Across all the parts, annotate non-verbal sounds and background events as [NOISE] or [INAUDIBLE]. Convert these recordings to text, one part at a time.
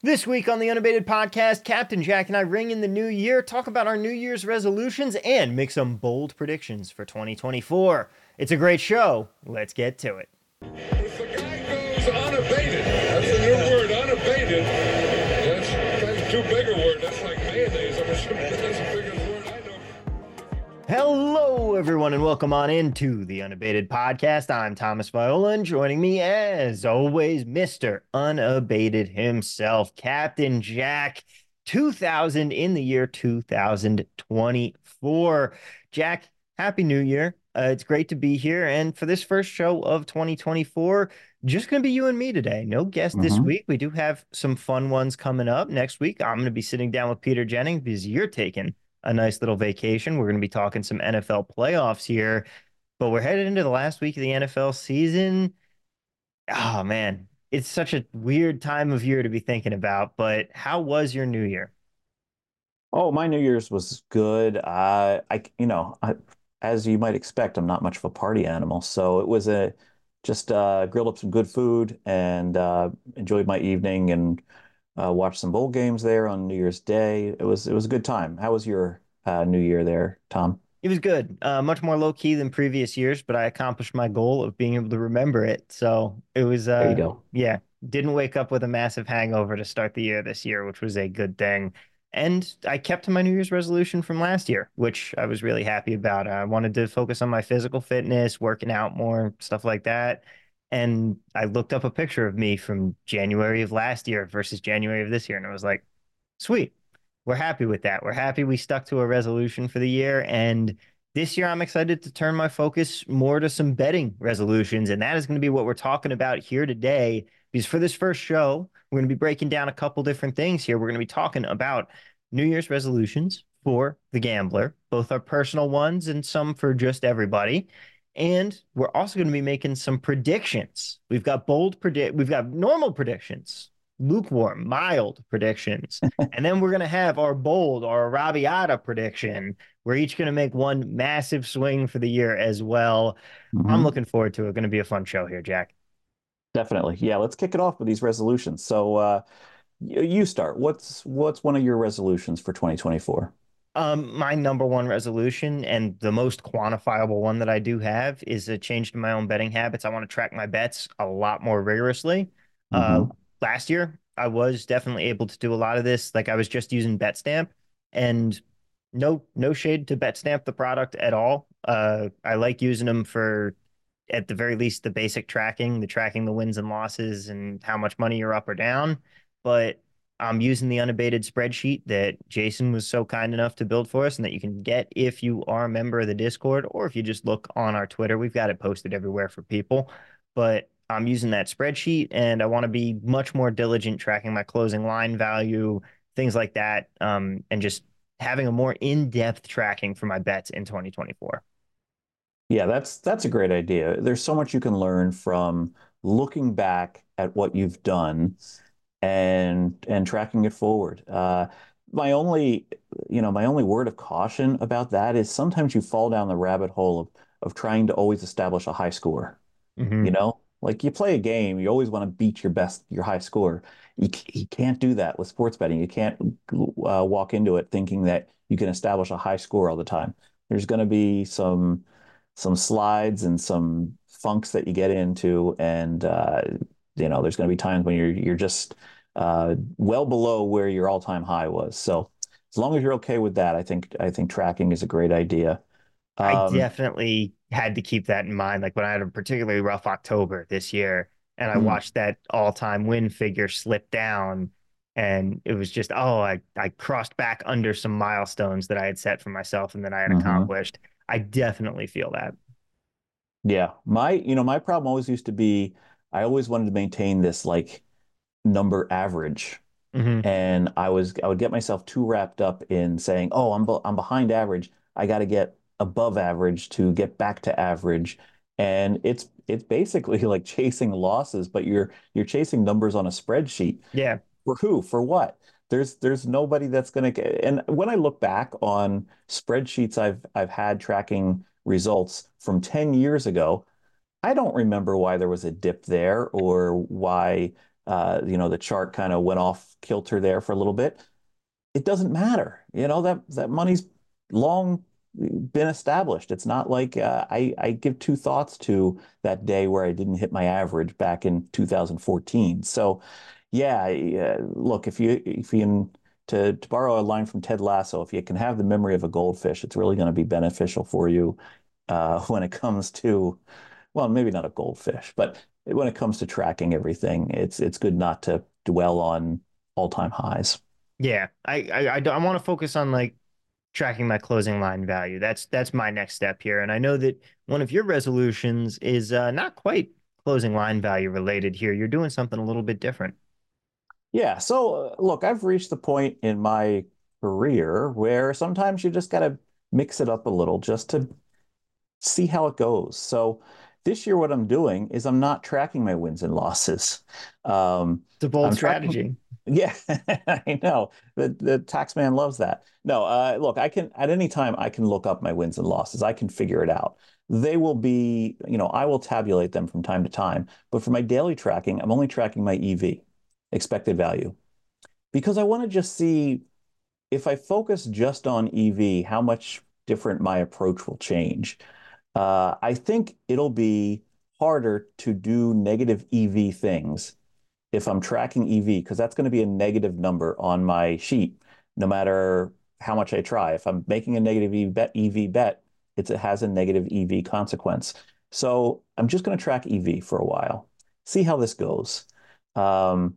This week on the Unabated Podcast, Captain Jack and I ring in the new year, talk about our New Year's resolutions, and make some bold predictions for 2024. It's a great show. Let's get to it. If the guy goes unabated, that's new word, unabated. Hello, everyone, and welcome on into the Unabated Podcast. I'm Thomas Viola, and joining me, as always, Mr. Unabated himself, Captain Jack. 2000 in the year 2024. Jack, Happy New Year. Uh, it's great to be here. And for this first show of 2024, just going to be you and me today. No guest this Mhm. week. We do have some fun ones coming up next week. I'm going to be sitting down with Peter Jennings because you're taking a nice little vacation. We're going to be talking some NFL playoffs here, but we're headed into the last week of the NFL season. Oh, man. It's such a weird time of year to be thinking about, but how was your new year? Oh, my New Year's was good. Uh, I, you know, I, as you might expect, I'm not much of a party animal, so it was a just uh, grilled up some good food and uh, enjoyed my evening and uh, watched some bowl games there on New Year's Day. It was it was a good time. How was your uh, New Year there, Tom? It was good. Uh, much more low key than previous years, but I accomplished my goal of being able to remember it. So it was, uh, There you go. yeah, didn't wake up with a massive hangover to start the year this year, which was a good thing. And I kept to my New Year's resolution from last year, which I was really happy about. I wanted to focus on my physical fitness, working out more, stuff like that. And I looked up a picture of me from January of last year versus January of this year, and I was like, sweet. We're happy with that. We're happy we stuck to a resolution for the year. And this year, I'm excited to turn my focus more to some betting resolutions. And that is going to be what we're talking about here today. Because for this first show, we're going to be breaking down a couple different things here. We're going to be talking about New Year's resolutions for the gambler, both our personal ones and some for just everybody. And we're also going to be making some predictions. We've got bold predict, we've got normal predictions, lukewarm, mild predictions, [LAUGHS] and then we're going to have our bold, our Rabiata prediction. We're each going to make one massive swing for the year as well. I'm Mhm. looking forward to it. Going to be a fun show here, Jack. Definitely. Yeah, let's kick it off with these resolutions. So, uh, you start. What's what's one of your resolutions for 2024? Um, my number one resolution and the most quantifiable one that I do have is a change to my own betting habits. I want to track my bets a lot more rigorously. Uh, Mhm. last year, I was definitely able to do a lot of this. Like I was just using BetStamp, and no, no shade to BetStamp, the product at all. Uh, I like using them for, at the very least, the basic tracking, the tracking the wins and losses and how much money you're up or down. But I'm using the unabated spreadsheet that Jason was so kind enough to build for us and that you can get if you are a member of the Discord or if you just look on our Twitter. We've got it posted everywhere for people. But I'm using that spreadsheet and I want to be much more diligent tracking my closing line value, things like that, um, and just having a more in-depth tracking for my bets in 2024. Yeah, that's that's a great idea. There's so much you can learn from looking back at what you've done and and tracking it forward. Uh, my only, you know, my only word of caution about that is sometimes you fall down the rabbit hole of of trying to always establish a high score. Mhm. You know, like you play a game, you always want to beat your best, your high score. You, you can't do that with sports betting. You can't uh, walk into it thinking that you can establish a high score all the time. There's going to be some some slides and some funks that you get into, and uh, you know, there's going to be times when you're you're just uh, well below where your all-time high was. So as long as you're okay with that, I think I think tracking is a great idea. I Um, definitely had to keep that in mind. Like when I had a particularly rough October this year, and I Mm. watched that all-time win figure slip down, and it was just, oh, I I crossed back under some milestones that I had set for myself and that I had Mhm. accomplished. I definitely feel that. Yeah, my you know my problem always used to be I always wanted to maintain this like number average, Mhm. and I was I would get myself too wrapped up in saying, "Oh, I'm be I'm behind average. I got to get above average to get back to average." And it's it's basically [LAUGHS] like chasing losses, but you're you're chasing numbers on a spreadsheet. Yeah. For who? For what? There's there's nobody that's gonna get. And when I look back on spreadsheets I've I've had tracking results from 10 years ago, I don't remember why there was a dip there or why uh, you know, the chart kind of went off kilter there for a little bit. It doesn't matter. You know, that that money's long been established. It's not like uh, I, I give two thoughts to that day where I didn't hit my average back in 2014. So, yeah, uh, look, if you if you can, to to borrow a line from Ted Lasso, if you can have the memory of a goldfish, it's really going to be beneficial for you uh, [LAUGHS] when it comes to, well, maybe not a goldfish, but when it comes to tracking everything, it's it's good not to dwell on all time highs. Yeah, I I, I, I want to focus on like tracking my closing line value. That's that's my next step here. And I know that one of your resolutions is uh, not quite closing line value related here. You're doing something a little bit different. Yeah. So uh, look, I've reached the point in my career where sometimes you just got to mix it up a little just to see how it goes. So this year, what I'm doing is I'm not tracking my wins and losses. Um, it's a bold I'm strategy. Tracking, [LAUGHS] yeah, [LAUGHS] I know. The the tax man loves that. No, uh, look, I can at any time I can look up my wins and losses. I can figure it out. They will be, you know, I will tabulate them from time to time. But for my daily tracking, I'm only tracking my EV, expected value, because I want to just see if I focus just on EV, how much different my approach will change. Uh, I think it'll be harder to do negative EV things if I'm tracking EV, because that's going to be a negative number on my sheet, no matter how much I try. If I'm making a negative EV bet, EV bet it has a negative EV consequence. So I'm just going to track EV for a while, see how this goes. Um,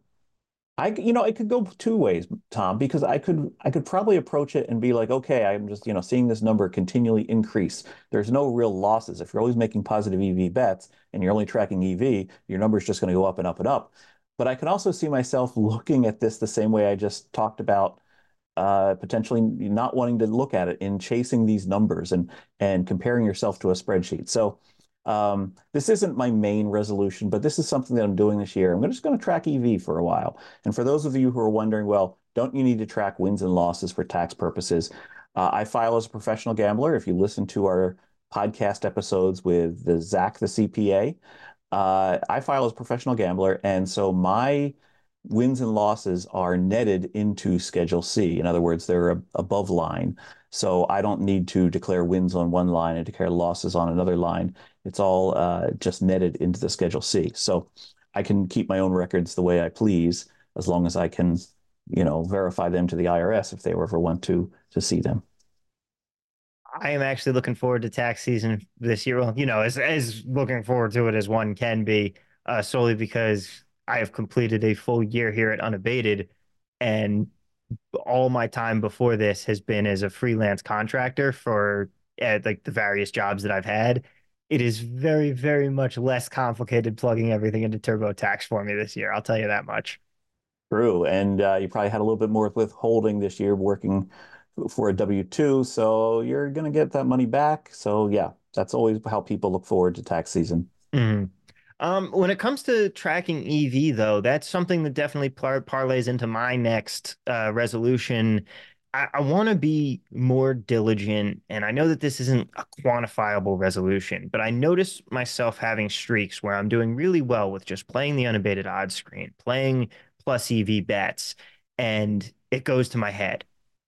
I, you know, it could go two ways, Tom, because I could, I could probably approach it and be like, okay, I'm just, you know, seeing this number continually increase. There's no real losses. If you're always making positive EV bets and you're only tracking EV, your number is just going to go up and up and up. But I can also see myself looking at this the same way I just talked about uh, potentially not wanting to look at it in chasing these numbers and and comparing yourself to a spreadsheet. So um, this isn't my main resolution, but this is something that I'm doing this year. I'm just going to track EV for a while. And for those of you who are wondering, well, don't you need to track wins and losses for tax purposes? Uh, I file as a professional gambler. If you listen to our podcast episodes with the Zach, the CPA, uh, I file as a professional gambler, and so my wins and losses are netted into Schedule C. In other words, they're above line. So I don't need to declare wins on one line and declare losses on another line. It's all uh, just netted into the Schedule C. So I can keep my own records the way I please as long as I can, you know, verify them to the IRS if they ever want to to see them. I am actually looking forward to tax season this year. Well, you know, as as looking forward to it as one can be, uh, solely because I have completed a full year here at Unabated, and all my time before this has been as a freelance contractor for at like the various jobs that I've had. It is very, very much less complicated plugging everything into TurboTax for me this year. I'll tell you that much. True, and uh, you probably had a little bit more withholding this year working for a W two, so you're going to get that money back. So yeah, that's always how people look forward to tax season. Mm-hmm. Um, when it comes to tracking EV, though, that's something that definitely par- parlays into my next uh, resolution. I, I want to be more diligent, and I know that this isn't a quantifiable resolution, but I notice myself having streaks where I'm doing really well with just playing the unabated odds screen, playing plus EV bets, and it goes to my head.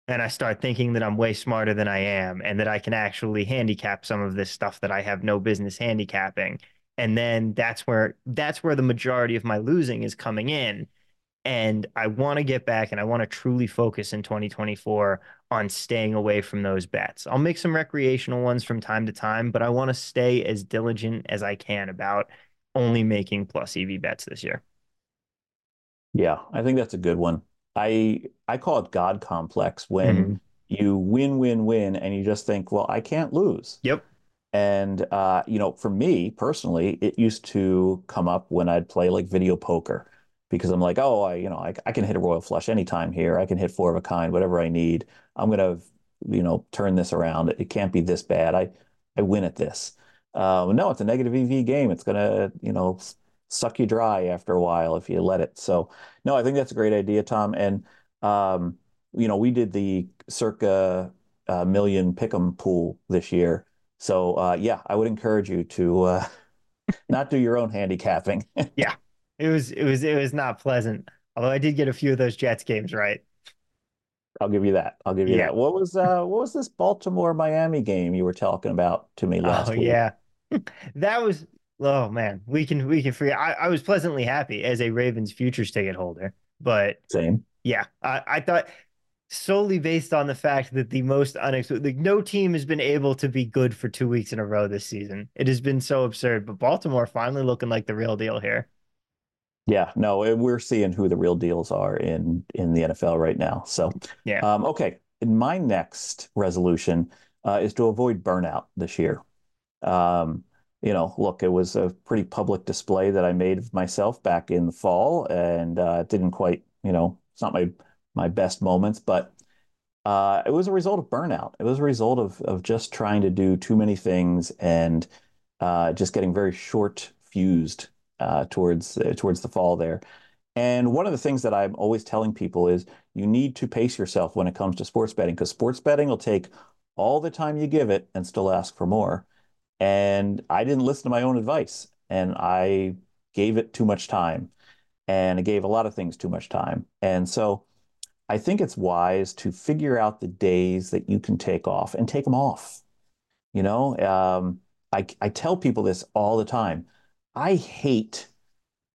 And I start thinking that I'm way smarter than I am and that I can actually handicap some of this stuff that I have no business handicapping and then that's where that's where the majority of my losing is coming in and I want to get back and I want to truly focus in 2024 on staying away from those bets. I'll make some recreational ones from time to time, but I want to stay as diligent as I can about only making plus EV bets this year. Yeah, I think that's a good one. I I call it God complex when mm-hmm. you win win win and you just think, well, I can't lose. Yep. And uh, you know, for me personally, it used to come up when I'd play like video poker because I'm like, oh, I you know, I, I can hit a royal flush anytime here. I can hit four of a kind, whatever I need. I'm gonna you know turn this around. It can't be this bad. I I win at this. Um, no, it's a negative EV game. It's gonna you know suck you dry after a while if you let it. So no, I think that's a great idea, Tom. And um, you know, we did the circa uh, million pick'em pool this year so uh, yeah, I would encourage you to uh, [LAUGHS] not do your own handicapping. [LAUGHS] yeah, It was it was it was not pleasant. Although I did get a few of those Jets games right. I'll give you that. I'll give you Yeah. that. What was uh what was this Baltimore Miami game you were talking about to me last week? Oh week? yeah. [LAUGHS] That was oh man. We can we can forget. I, I was pleasantly happy as a Ravens futures ticket holder, but Same. yeah, I, I thought solely based on the fact that the most unexpected, like no team has been able to be good for two weeks in a row this season. It has been so absurd, but Baltimore finally looking like the real deal here. Yeah, no, eh, we're seeing who the real deals are in in the NFL right now. So, Yeah. um, okay. In my next resolution uh, is to avoid burnout this year. Um, you know, look, it was a pretty public display that I made of myself back in the fall, and uh, it didn't quite, you know, it's not my my best moments, but uh, it was a result of burnout. It was a result of of just trying to do too many things and uh, just getting very short fused uh, towards uh, towards the fall there. And one of the things that I'm always telling people is you need to pace yourself when it comes to sports betting because sports betting will take all the time you give it and still ask for more. And I didn't listen to my own advice and I gave it too much time and I gave a lot of things too much time. And so I think it's wise to figure out the days that you can take off and take them off. You know, um, I, I tell people this all the time. I hate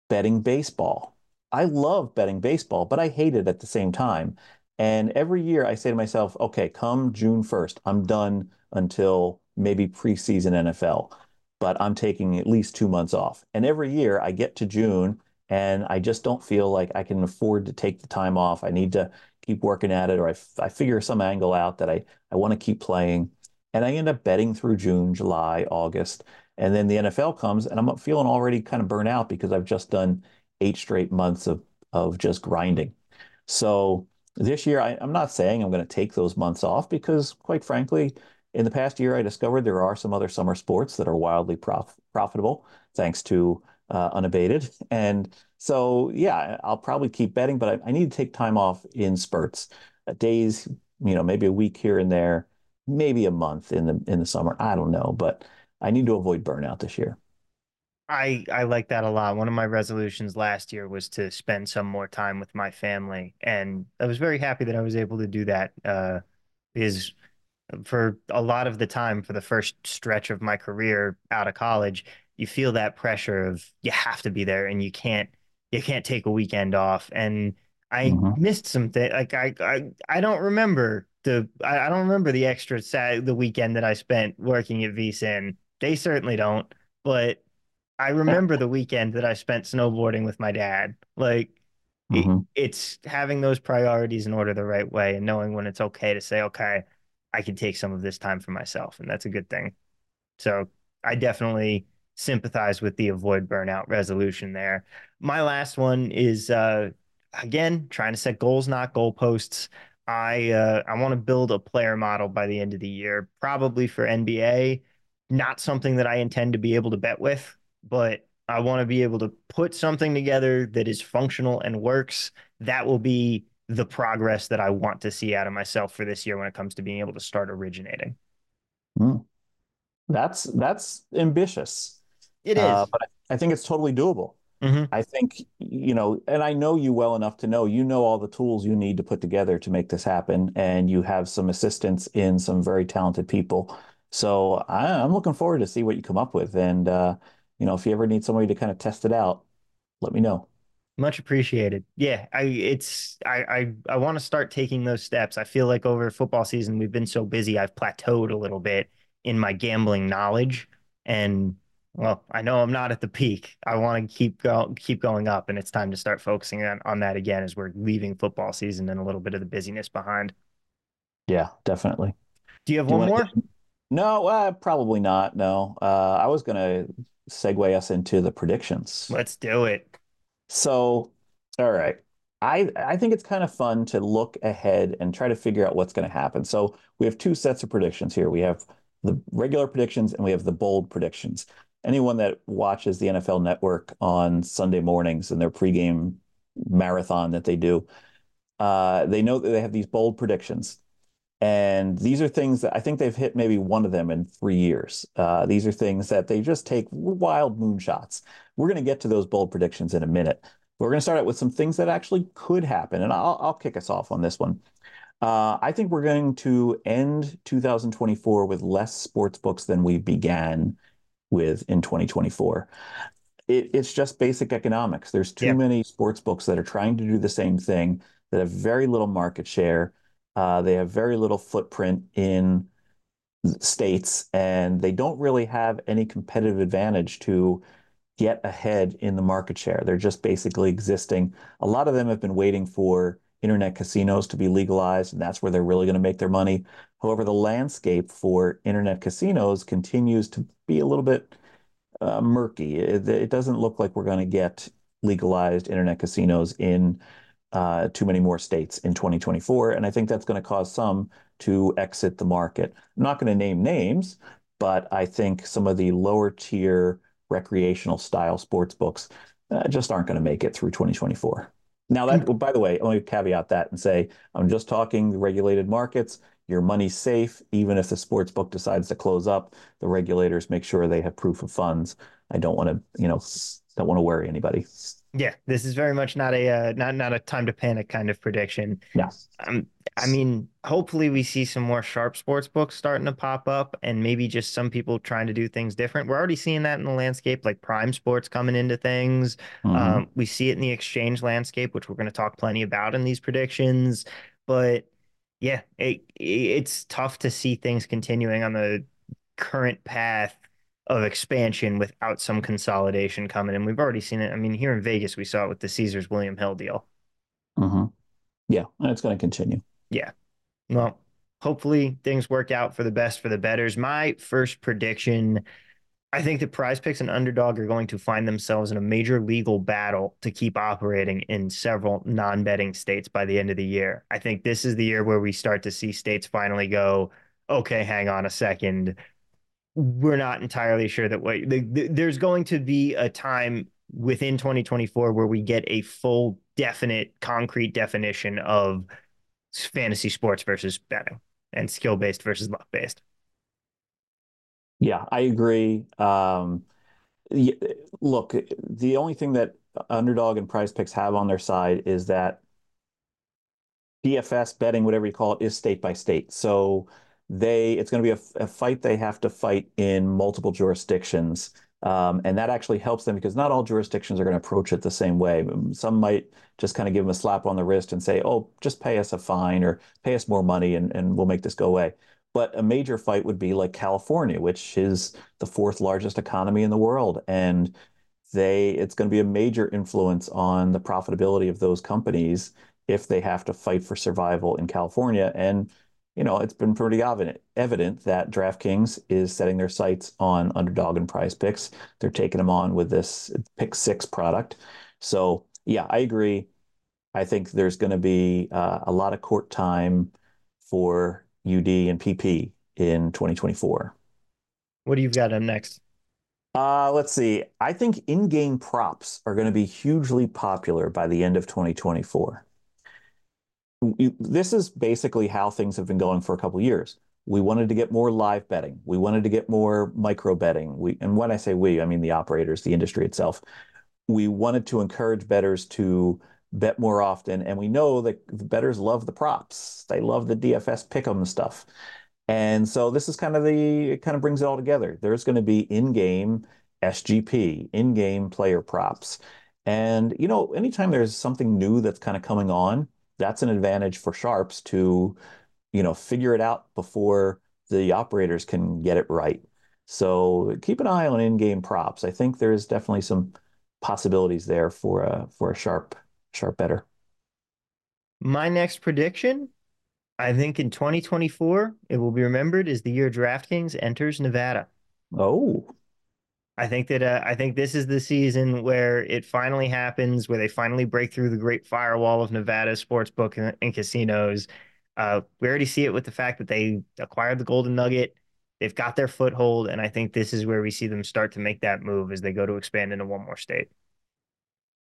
betting baseball. I love betting baseball, but I hate it at the same time. And every year I say to myself, okay, come June 1st, I'm done until maybe preseason NFL, but I'm taking at least two months off. And every year I get to June and I just don't feel like I can afford to take the time off. I need to keep working at it, or I, I figure some angle out that I, I want to keep playing. And I end up betting through June, July, August. And then the NFL comes and I'm feeling already kind of burnt out because I've just done eight straight months of, of just grinding. So this year, I, I'm not saying I'm going to take those months off because, quite frankly, in the past year, I discovered there are some other summer sports that are wildly prof profitable thanks to uh, unabated. And so, yeah, I'll probably keep betting, but I, I need to take time off in spurts, uh, days, you know, maybe a week here and there, maybe a month in the in the summer. I don't know, but I need to avoid burnout this year. I I like that a lot. One of my resolutions last year was to spend some more time with my family, and I was very happy that I was able to do that. Uh, because for a lot of the time, for the first stretch of my career out of college, you feel that pressure of you have to be there, and you can't you can't take a weekend off. And I Mhm. missed some things. Like I I I don't remember the I, I don't remember the extra sat the weekend that I spent working at VSIN. They certainly don't, but. I remember the weekend that I spent snowboarding with my dad. Like it, Mhm. it's having those priorities in order the right way and knowing when it's okay to say, okay, I can take some of this time for myself, and that's a good thing. So I definitely sympathize with the avoid burnout resolution there. My last one is uh again trying to set goals, not goalposts. I uh I want to build a player model by the end of the year, probably for NBA. Not something that I intend to be able to bet with, but I want to be able to put something together that is functional and works. That will be the progress that I want to see out of myself for this year when it comes to being able to start originating. Mm. That's that's ambitious. It is. Uh, but I, think it's totally doable. Mhm. I think, you know, and I know you well enough to know you know all the tools you need to put together to make this happen, and you have some assistance in some very talented people. So I, I'm looking forward to see what you come up with. And uh, you know, if you ever need somebody to kind of test it out, let me know. Much appreciated. Yeah, I it's I I I want to start taking those steps. I feel like over football season we've been so busy, I've plateaued a little bit in my gambling knowledge and well, I know I'm not at the peak. I want to keep go keep going up and it's time to start focusing on, on that again as we're leaving football season and a little bit of the busyness behind. Yeah, definitely. Do you have Do one want more? to? No, uh, probably not. No, uh, I was going to segue us into the predictions. Let's do it. So, all right. I I think it's kind of fun to look ahead and try to figure out what's going to happen. So we have two sets of predictions here. We have the regular predictions and we have the bold predictions. Anyone that watches the NFL Network on Sunday mornings and their pregame marathon that they do, uh, they know that they have these bold predictions. And these are things that I think they've hit maybe one of them in three years. Uh, these are things that they just take wild moonshots. We're going to get to those bold predictions in a minute. We're going to start out with some things that actually could happen. And I'll, I'll kick us off on this one. Uh, I think we're going to end 2024 with less sports books than we began with in 2024. It, it's just basic economics. There's too many sports books that are trying to do the same thing that have very little market share. Uh, they have very little footprint in states, and they don't really have any competitive advantage to get ahead in the market share. They're just basically existing. A lot of them have been waiting for internet casinos to be legalized, and that's where they're really going to make their money. However, the landscape for internet casinos continues to be a little bit uh, murky. It, it, doesn't look like we're going to get legalized internet casinos in uh, too many more states in 2024, and I think that's going to cause some to exit the market. I'm not going to name names, but I think some of the lower tier recreational style sports books uh, just aren't going to make it through 2024. Now that, mm-hmm. by the way, let me caveat that and say I'm just talking regulated markets. Your money's safe, even if the sports book decides to close up. The regulators make sure they have proof of funds. I don't want to, you know, don't want to worry anybody. Yeah, this is very much not a uh, not not a time to panic kind of prediction. Yeah. Um, I mean, hopefully we see some more sharp sports books starting to pop up, and maybe just some people trying to do things different. We're already seeing that in the landscape, like Prime Sports coming into things. Mm-hmm. Um, we see it in the exchange landscape, which we're going to talk plenty about in these predictions. But yeah, it, it's tough to see things continuing on the current path of expansion without some consolidation coming. And we've already seen it. I mean, here in Vegas, we saw it with the Caesars William Hill deal. Mm-hmm. Yeah, and it's going to continue. Yeah. Well, hopefully things work out for the best for the betters. My first prediction I think the PrizePicks and underdog are going to find themselves in a major legal battle to keep operating in several non betting states by the end of the year. I think this is the year where we start to see states finally go, okay, hang on a second we're not entirely sure that what the, the, there's going to be a time within 2024 where we get a full definite concrete definition of fantasy sports versus betting and skill based versus luck based yeah i agree. Um, look the only thing that underdog and PrizePicks have on their side is that dfs betting whatever you call it is state by state. So they it's going to be a, a, fight they have to fight in multiple jurisdictions. Um, and that actually helps them because not all jurisdictions are going to approach it the same way. Some might just kind of give them a slap on the wrist and say, oh, just pay us a fine or pay us more money and, and we'll make this go away. But a major fight would be like California, which is the fourth largest economy in the world. And they it's going to be a major influence on the profitability of those companies if they have to fight for survival in California. And you know, it's been pretty evident, evident that DraftKings is setting their sights on underdog and PrizePicks. They're taking them on with this pick six product. So, yeah, I agree. I think there's going to be uh, a lot of court time for UD and PP in 2024. What do you got up next? Uh, let's see. I think in-game props are going to be hugely popular by the end of 2024 this is basically how things have been going for a couple years. We wanted to get more live betting. We wanted to get more micro betting. We, and when I say we, I mean the operators, the industry itself. We wanted to encourage bettors to bet more often, and we know that the bettors love the props. They love the DFS pick'em stuff, and so this is kind of the it kind of brings it all together. There's going to be in-game SGP, in-game player props, and you know, anytime there's something new that's kind of coming on that's an advantage for sharps to, you know, figure it out before the operators can get it right. So keep an eye on in-game props. I think there's definitely some possibilities there for a for a sharp sharp better. My next prediction, I think in 2024, it will be remembered as the year DraftKings enters Nevada. Oh, I think that uh, I think this is the season where it finally happens, where they finally break through the great firewall of Nevada sportsbook and, and casinos. Uh, we already see it with the fact that they acquired the Golden Nugget. They've got their foothold, and I think this is where we see them start to make that move as they go to expand into one more state.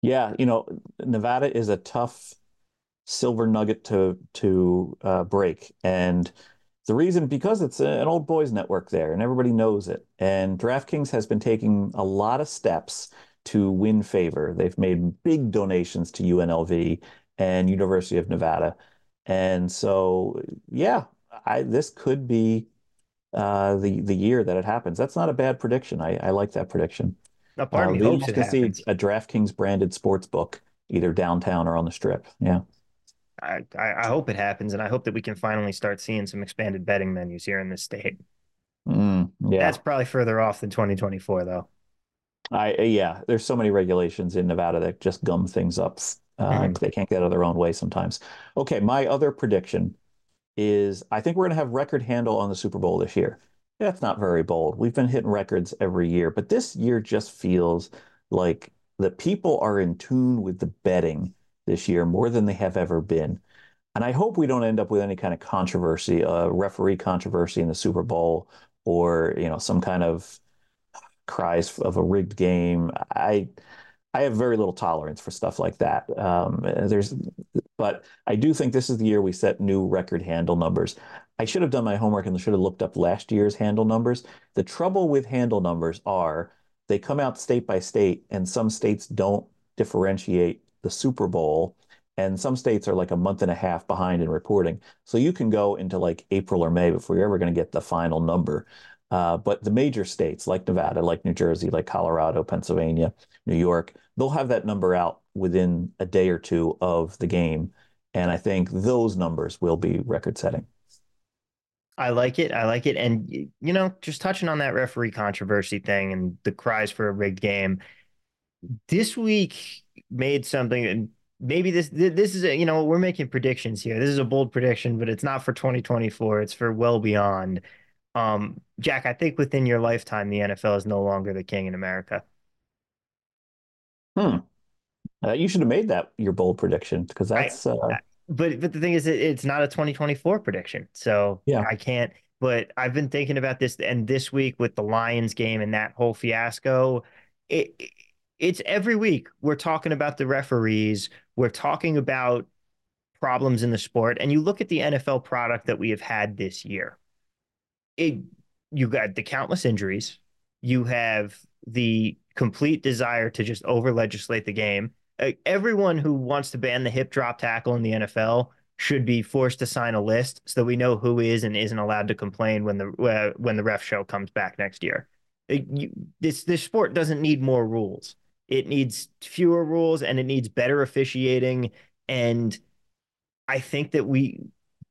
Yeah, you know, Nevada is a tough silver nugget to to uh, break, and The reason because it's an old boys network there and everybody knows it. And DraftKings has been taking a lot of steps to win favor. They've made big donations to UNLV and University of Nevada. And so, yeah, I this could be uh, the the year that it happens. That's not a bad prediction. I, I like that prediction. A part Uh, me hopes to see happens. a DraftKings branded sports book either downtown or on the strip. Yeah. I, I I hope it happens, and I hope that we can finally start seeing some expanded betting menus here in this state. Mm, yeah. That's probably further off than 2024, though. I yeah, there's so many regulations in Nevada that just gum things up. Uh, Mhm. They can't get out of their own way sometimes. Okay, my other prediction is I think we're going to have record handle on the Super Bowl this year. That's not very bold. We've been hitting records every year, but this year just feels like the people are in tune with the betting this year more than they have ever been. And I hope we don't end up with any kind of controversy, uh, referee controversy in the Super Bowl, or you know some kind of cries of a rigged game. I I have very little tolerance for stuff like that. Um, there's, but I do think this is the year we set new record handle numbers. I should have done my homework and should have looked up last year's handle numbers. The trouble with handle numbers are they come out state by state, and some states don't differentiate the Super Bowl, and some states are like a month and a half behind in reporting. So you can go into like April or May before you're ever going to get the final number. Uh, but the major states like Nevada, like New Jersey, like Colorado, Pennsylvania, New York, they'll have that number out within a day or two of the game. And I think those numbers will be record setting. I like it. I like it. And, you know, just touching on that referee controversy thing and the cries for a rigged game, this week made something, and maybe this this is a, you know, we're making predictions here. This is a bold prediction, but it's not for 2024. It's for well beyond. Um, Jack, I think within your lifetime, the NFL is no longer the king in America. Hmm. Uh, you should have made that your bold prediction because I, that's uh, but but the thing is, it, it's not a 2024 prediction, so Yeah. I can't. But I've been thinking about this, and this week with the Lions game and that whole fiasco, it it's every week we're talking about the referees, we're talking about problems in the sport, and you look at the NFL product that we have had this year. It you got the countless injuries, you have the complete desire to just over legislate the game everyone who wants to ban the hip drop tackle in the NFL should be forced to sign a list so that we know who is and isn't allowed to complain when the uh, when the ref show comes back next year. It, you, this this sport doesn't need more rules. It needs fewer rules and it needs better officiating. And I think that we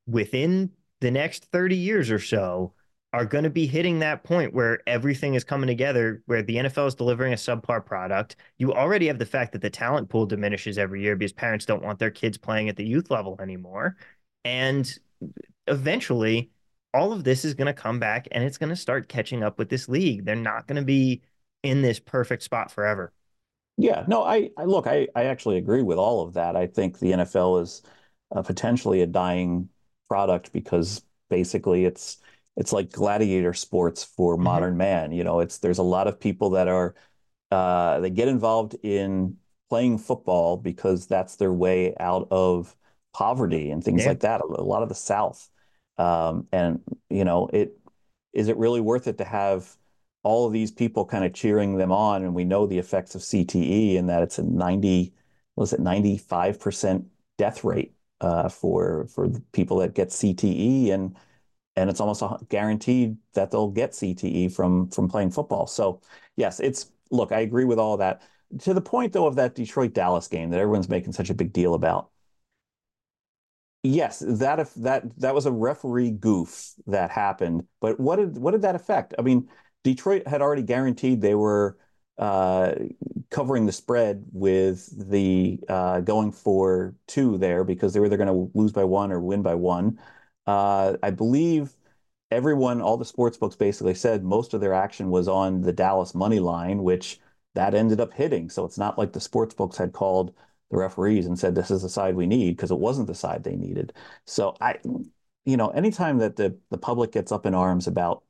within the next 30 years or so are going to be hitting that point where everything is coming together, where the NFL is delivering a subpar product. You already have the fact that the talent pool diminishes every year because parents don't want their kids playing at the youth level anymore. And eventually, all of this is going to come back and it's going to start catching up with this league. They're not going to be in this perfect spot forever. Yeah, no, I, I look, I, I actually agree with all of that. I think the NFL is uh, potentially a dying product because basically it's it's like gladiator sports for Mhm. modern man. You know, it's there's a lot of people that are uh, they get involved in playing football because that's their way out of poverty and things Yeah. like that. A lot of the South, um, and you know, it is it really worth it to have all of these people kind of cheering them on, and we know the effects of CTE and that it's a 90, was it 95% death rate uh, for for people that get CTE, and and it's almost guaranteed that they'll get CTE from from playing football. So yes, it's look, I agree with all that. To the point though of that Detroit Dallas game that everyone's making such a big deal about. Yes, that if that that was a referee goof that happened, but what did what did that affect? I mean, Detroit had already guaranteed they were uh, covering the spread with the uh, going for two there because they were either going to lose by one or win by one. Uh, I believe everyone, all the sports books basically said most of their action was on the Dallas money line, which that ended up hitting. So it's not like the sports books had called the referees and said this is the side we need because it wasn't the side they needed. So I, you know, anytime that the the public gets up in arms about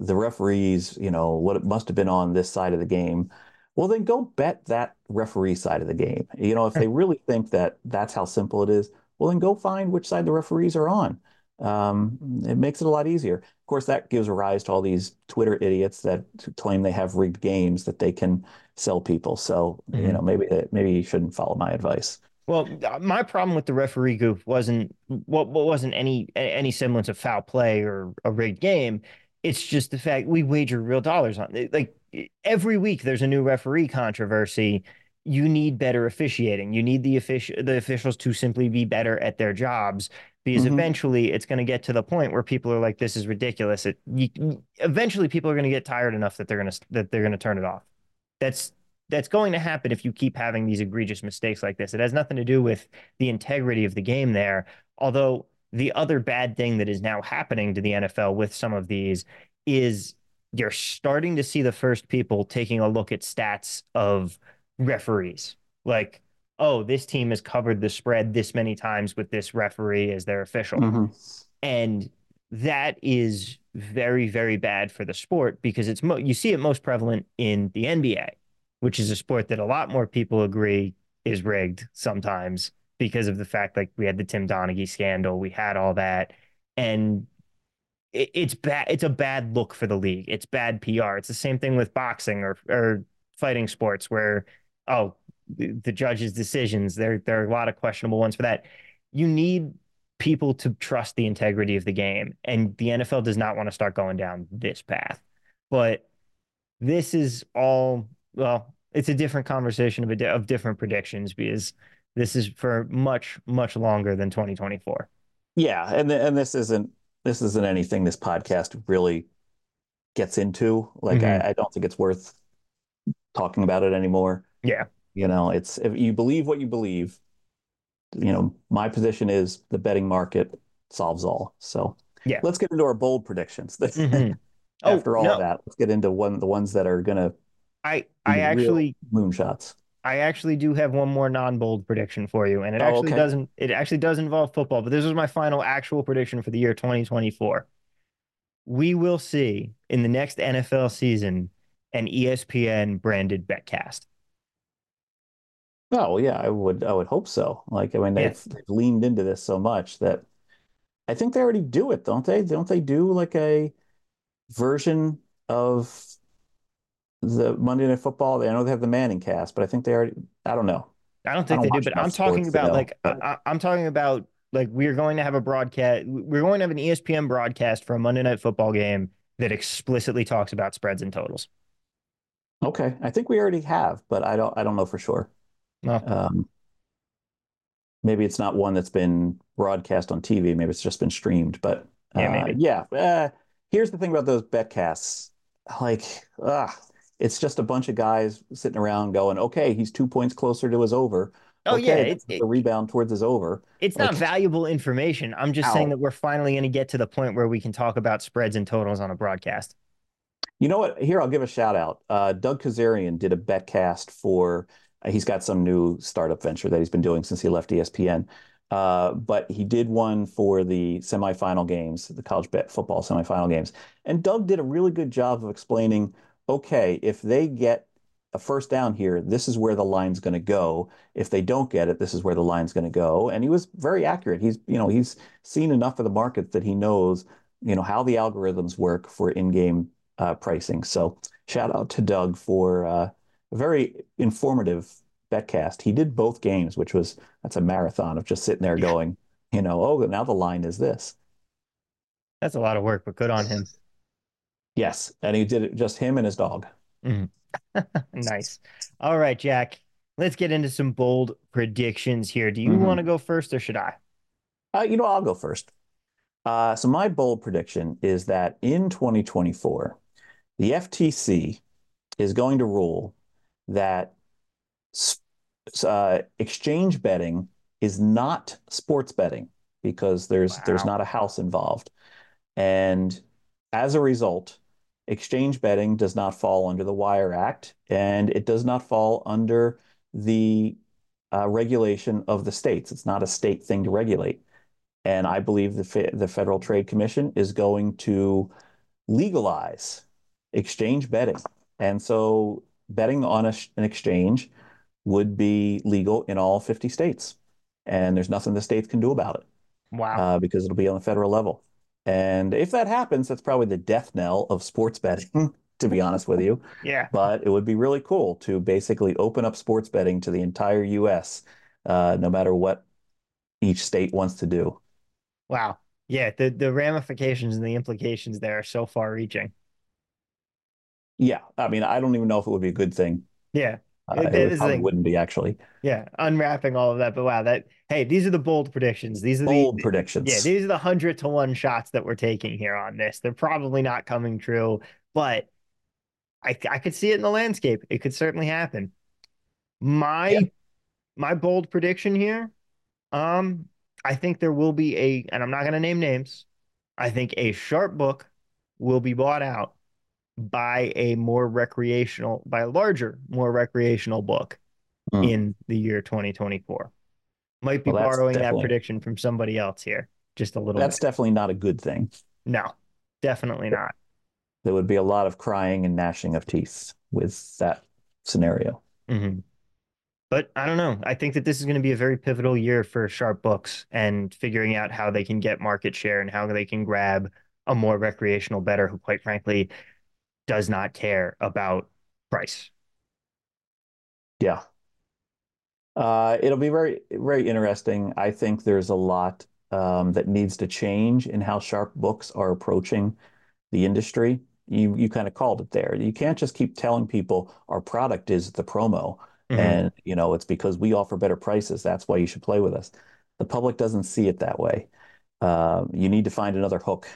the referees, you know, what it must have been on this side of the game, well, then go bet that referee side of the game. You know, if they really think that that's how simple it is, well, then go find which side the referees are on. um, it makes it a lot easier. Of course, that gives rise to all these Twitter idiots that claim they have rigged games that they can sell people. So, mm-hmm. you know, maybe maybe you shouldn't follow my advice. Well, my problem with the referee goof wasn't what what wasn't any any semblance of foul play or a rigged game. It's just the fact we wager real dollars on it. Like every week, there's a new referee controversy. You need better officiating. You need the offic- the officials to simply be better at their jobs because mm-hmm. eventually it's going to get to the point where people are like, "This is ridiculous." It you, eventually people are going to get tired enough that they're going to that they're going to turn it off. That's that's going to happen if you keep having these egregious mistakes like this. It has nothing to do with the integrity of the game there. Although the other bad thing that is now happening to the NFL with some of these is you're starting to see the first people taking a look at stats of referees. Like, oh, this team has covered the spread this many times with this referee as their official. Mm-hmm. And that is very, very bad for the sport because it's mo- you see it most prevalent in the NBA which is a sport that a lot more people agree is rigged sometimes because of the fact like we had the Tim Donaghy scandal, we had all that, and it, it's bad. It's a bad look for the league. It's bad PR. It's the same thing with boxing or or fighting sports where oh the, the judges' decisions there there are a lot of questionable ones for that. You need people to trust the integrity of the game, and the NFL does not want to start going down this path, but this is all well, it's a different conversation of, a, of different predictions because this is for much much longer than 2024. Yeah, and the, and this isn't this isn't anything this podcast really gets into. Like mm-hmm. I, I don't think it's worth talking about it anymore. Yeah, you know, it's if you believe what you believe. You know, my position is the betting market solves all. So yeah, let's get into our bold predictions. [LAUGHS] mm-hmm. After oh, all no. of that, let's get into one the ones that are going to I I actually moonshots. I actually do have one more non-bold prediction for you, and it oh, actually okay. doesn't. It actually does involve football, but this was my final actual prediction for the year 2024. We will see in the next NFL season an ESPN branded betcast. Oh yeah, I would I would hope so. Like I mean, they've, yeah. they've leaned into this so much that I think they already do it, don't they? Don't they do like a version of the Monday Night Football. I know they have the ManningCast, but I think they already. I don't know. I don't think I don't they do, but I'm talking about know, like but... I, I'm talking about like we're going to have a broadcast. We're going to have an ESPN broadcast for a Monday Night Football game that explicitly talks about spreads and totals. Okay, I think we already have, but I don't. I don't know for sure. No. Um, maybe it's not one that's been broadcast on TV. Maybe it's just been streamed. But uh, yeah, maybe. yeah. Uh, here's the thing about those betcasts. Like, ah, it's just a bunch of guys sitting around going, okay, he's two points closer to his over. Oh okay, yeah, it's the rebound towards his over. It's like, not valuable information. I'm just ow. saying that we're finally going to get to the point where we can talk about spreads and totals on a broadcast. You know what? Here, I'll give a shout out. Uh, Doug Kezirian did a betcast for. Uh, he's got some new startup venture that he's been doing since he left ESPN. Uh, but he did one for the semifinal games, the college bet football semifinal games. And Doug did a really good job of explaining okay, if they get a first down here, this is where the line's going to go. If they don't get it, this is where the line's going to go. And he was very accurate. He's, you know, he's seen enough of the market that he knows, you know, how the algorithms work for in-game uh, pricing. So shout out to Doug for uh, a very informative betcast. He did both games, which was that's a marathon of just sitting there going, you know, oh, now the line is this. That's a lot of work, but good on him. Yes, and he did it just him and his dog. Mm. [LAUGHS] nice. All right, Jack. Let's get into some bold predictions here. Do you mm-hmm. want to go first or should I? Uh, you know, I'll go first. Uh, so my bold prediction is that in 2024, the FTC is going to rule that uh, exchange betting is not sports betting because there's wow. there's not a house involved, and as a result, exchange betting does not fall under the Wire Act, and it does not fall under the uh, regulation of the states. It's not a state thing to regulate. And I believe the, the Federal Trade Commission is going to legalize exchange betting. And so betting on a, an exchange would be legal in all 50 states. And there's nothing the states can do about it. Wow. uh, because it'll be on the federal level. And if that happens, that's probably the death knell of sports betting, [LAUGHS] to be honest with you. yeah. But it would be really cool to basically open up sports betting to the entire US, uh, no matter what each state wants to do. Wow. Yeah. The the ramifications and the implications there are so far reaching. Yeah, I mean, I don't even know if it would be a good thing. Yeah. Uh, It- it would- is the probably wouldn't be actually. Yeah. Unwrapping all of that. But wow, that hey, these are the bold predictions. These are the Bold the predictions. yeah, these are the hundred to one shots that we're taking here on this. They're probably not coming true, but I I could see it in the landscape. It could certainly happen. My Yeah. my bold prediction here, um, I think there will be a, and I'm not gonna name names. I think a sharp book will be bought out by a more recreational, by a larger, more recreational book Hmm. in the year 2024. Might be Well, borrowing that prediction from somebody else here, just a little That's bit. definitely not a good thing. No, definitely not. There would be a lot of crying and gnashing of teeth with that scenario. hmm But I don't know. I think that this is going to be a very pivotal year for sharp books and figuring out how they can get market share and how they can grab a more recreational bettor who, quite frankly, does not care about price. Yeah. Uh, it'll be very, very interesting. I think there's a lot um, that needs to change in how sharp books are approaching the industry. You you kind of called it there. You can't just keep telling people our product is the promo Mhm. and you know it's because we offer better prices. That's why you should play with us. The public doesn't see it that way. Uh, you need to find another hook.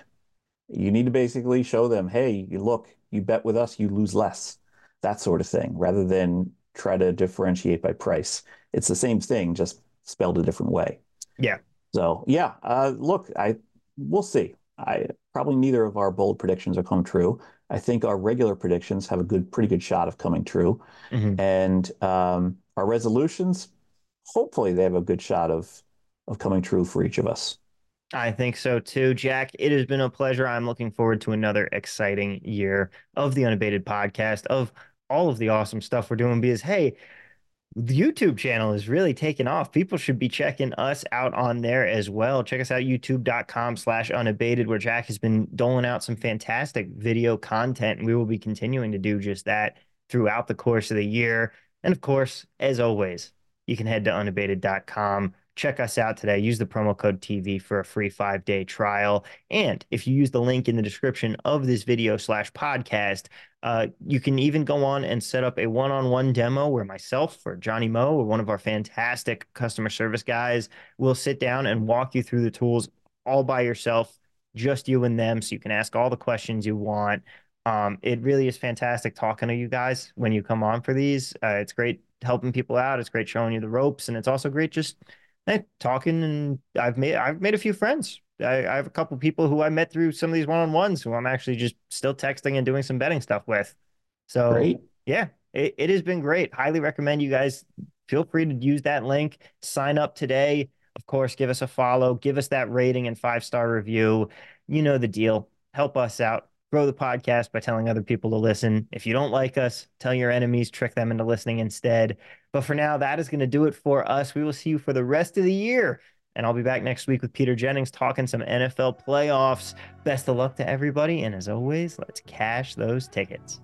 You need to basically show them, hey, look, you bet with us, you lose less. That sort of thing, rather than try to differentiate by price. It's the same thing, just spelled a different way. Yeah. So yeah, uh, look, I we'll see. I probably neither of our bold predictions will come true. I think our regular predictions have a good, pretty good shot of coming true, Mhm. and um, our resolutions, hopefully, they have a good shot of of coming true for each of us. I think so too, Jack. It has been a pleasure. I'm looking forward to another exciting year of the Unabated podcast, of all of the awesome stuff we're doing. Because, hey, the YouTube channel is really taking off. People should be checking us out on there as well. Check us out, youtube.com slash unabated, where Jack has been doling out some fantastic video content. And we will be continuing to do just that throughout the course of the year. And of course, as always, you can head to unabated.com. Check us out today. Use the promo code TV for a free five day trial. And if you use the link in the description of this video slash podcast, uh, you can even go on and set up a one on one demo where myself or Johnny Moe or one of our fantastic customer service guys will sit down and walk you through the tools all by yourself, just you and them. So you can ask all the questions you want. Um, it really is fantastic talking to you guys when you come on for these. Uh, it's great helping people out. It's great showing you the ropes, and it's also great just hey, talking. And I've made I've made a few friends. I, I have a couple people who I met through some of these one on ones who I'm actually just still texting and doing some betting stuff with. So Great. yeah, it, it has been great. Highly recommend you guys feel free to use that link. Sign up today. Of course, give us a follow, give us that rating and five star review. You know the deal. Help us out. Grow the podcast by telling other people to listen. If you don't like us, tell your enemies, trick them into listening instead. But for now, that is going to do it for us. We will see you for the rest of the year. And I'll be back next week with Peter Jennings talking some NFL playoffs. Best of luck to everybody. And as always, let's cash those tickets.